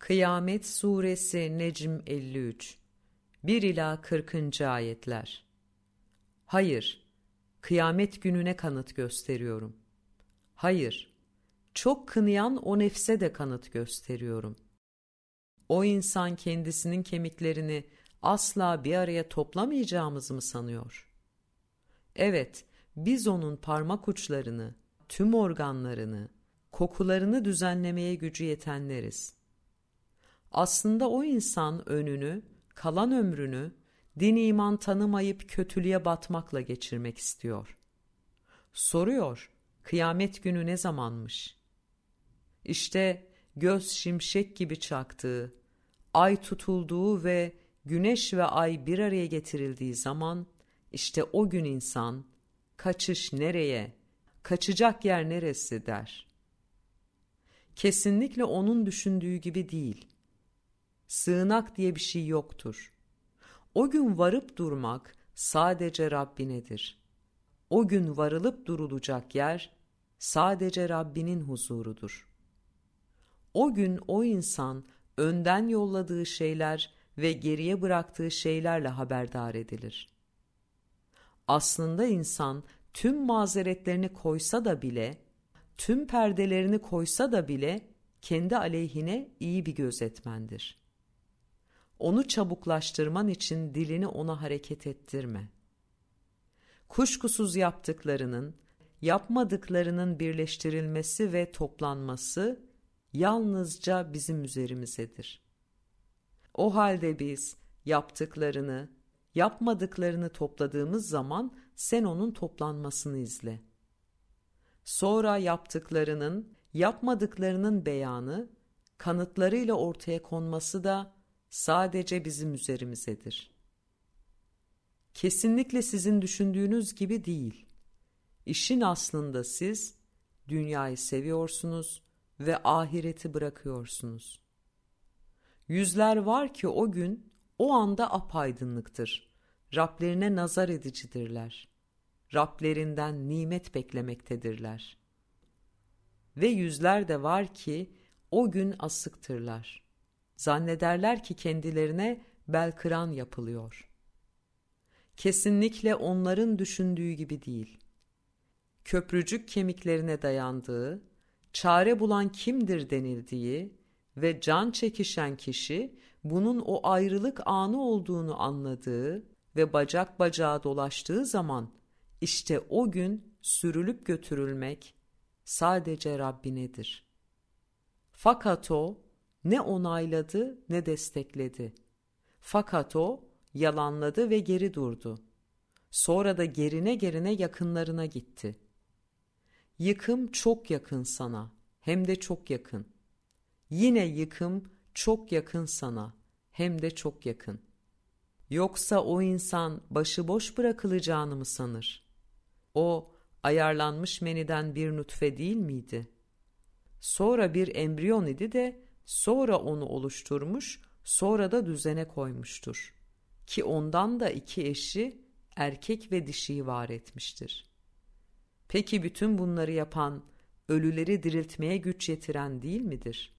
Kıyamet Suresi Necm 53 1 ila 40. ayetler. Hayır, kıyamet gününe kanıt gösteriyorum. Hayır, çok kınayan o nefse de kanıt gösteriyorum. O insan kendisinin kemiklerini asla bir araya toplamayacağımızı mı sanıyor? Evet, biz onun parmak uçlarını, tüm organlarını, kokularını düzenlemeye gücü yetenleriz. Aslında o insan önünü, kalan ömrünü din iman tanımayıp kötülüğe batmakla geçirmek istiyor. Soruyor, kıyamet günü ne zamanmış? İşte göz şimşek gibi çaktığı, ay tutulduğu ve güneş ve ay bir araya getirildiği zaman, işte o gün insan, kaçış nereye, kaçacak yer neresi der. Kesinlikle onun düşündüğü gibi değil. Sığınak diye bir şey yoktur. O gün varıp durmak sadece Rabbinedir. O gün varılıp durulacak yer sadece Rabbinin huzurudur. O gün o insan önden yolladığı şeyler ve geriye bıraktığı şeylerle haberdar edilir. Aslında insan tüm mazeretlerini koysa da bile, tüm perdelerini koysa da bile kendi aleyhine iyi bir gözetmendir. Onu çabuklaştırman için dilini ona hareket ettirme. Kuşkusuz yaptıklarının, yapmadıklarının birleştirilmesi ve toplanması yalnızca bizim üzerimizedir. O halde biz yaptıklarını, yapmadıklarını topladığımız zaman sen onun toplanmasını izle. Sonra yaptıklarının, yapmadıklarının beyanı, kanıtlarıyla ortaya konması da sadece bizim üzerimizedir. Kesinlikle sizin düşündüğünüz gibi değil. İşin aslında siz dünyayı seviyorsunuz ve ahireti bırakıyorsunuz. Yüzler var ki o gün o anda apaydınlıktır. Rablerine nazar edicidirler. Rablerinden nimet beklemektedirler. Ve yüzler de var ki o gün asıktırlar. Zannederler ki kendilerine bel kıran yapılıyor. Kesinlikle onların düşündüğü gibi değil. Köprücük kemiklerine dayandığı, çare bulan kimdir denildiği ve can çekişen kişi bunun o ayrılık anı olduğunu anladığı ve bacak bacağa dolaştığı zaman işte o gün sürülüp götürülmek sadece Rabbinedir. Fakat o ne onayladı ne destekledi. Fakat o yalanladı ve geri durdu. Sonra da gerine gerine yakınlarına gitti. Yıkım çok yakın sana, hem de çok yakın. Yine yıkım çok yakın sana, hem de çok yakın. Yoksa o insan başıboş bırakılacağını mı sanır? O ayarlanmış meniden bir nutfe değil miydi? Sonra bir embriyon idi de sonra onu oluşturmuş, sonra da düzene koymuştur. Ki ondan da iki eşi erkek ve dişiyi var etmiştir. Peki bütün bunları yapan, ölüleri diriltmeye güç yetiren değil midir?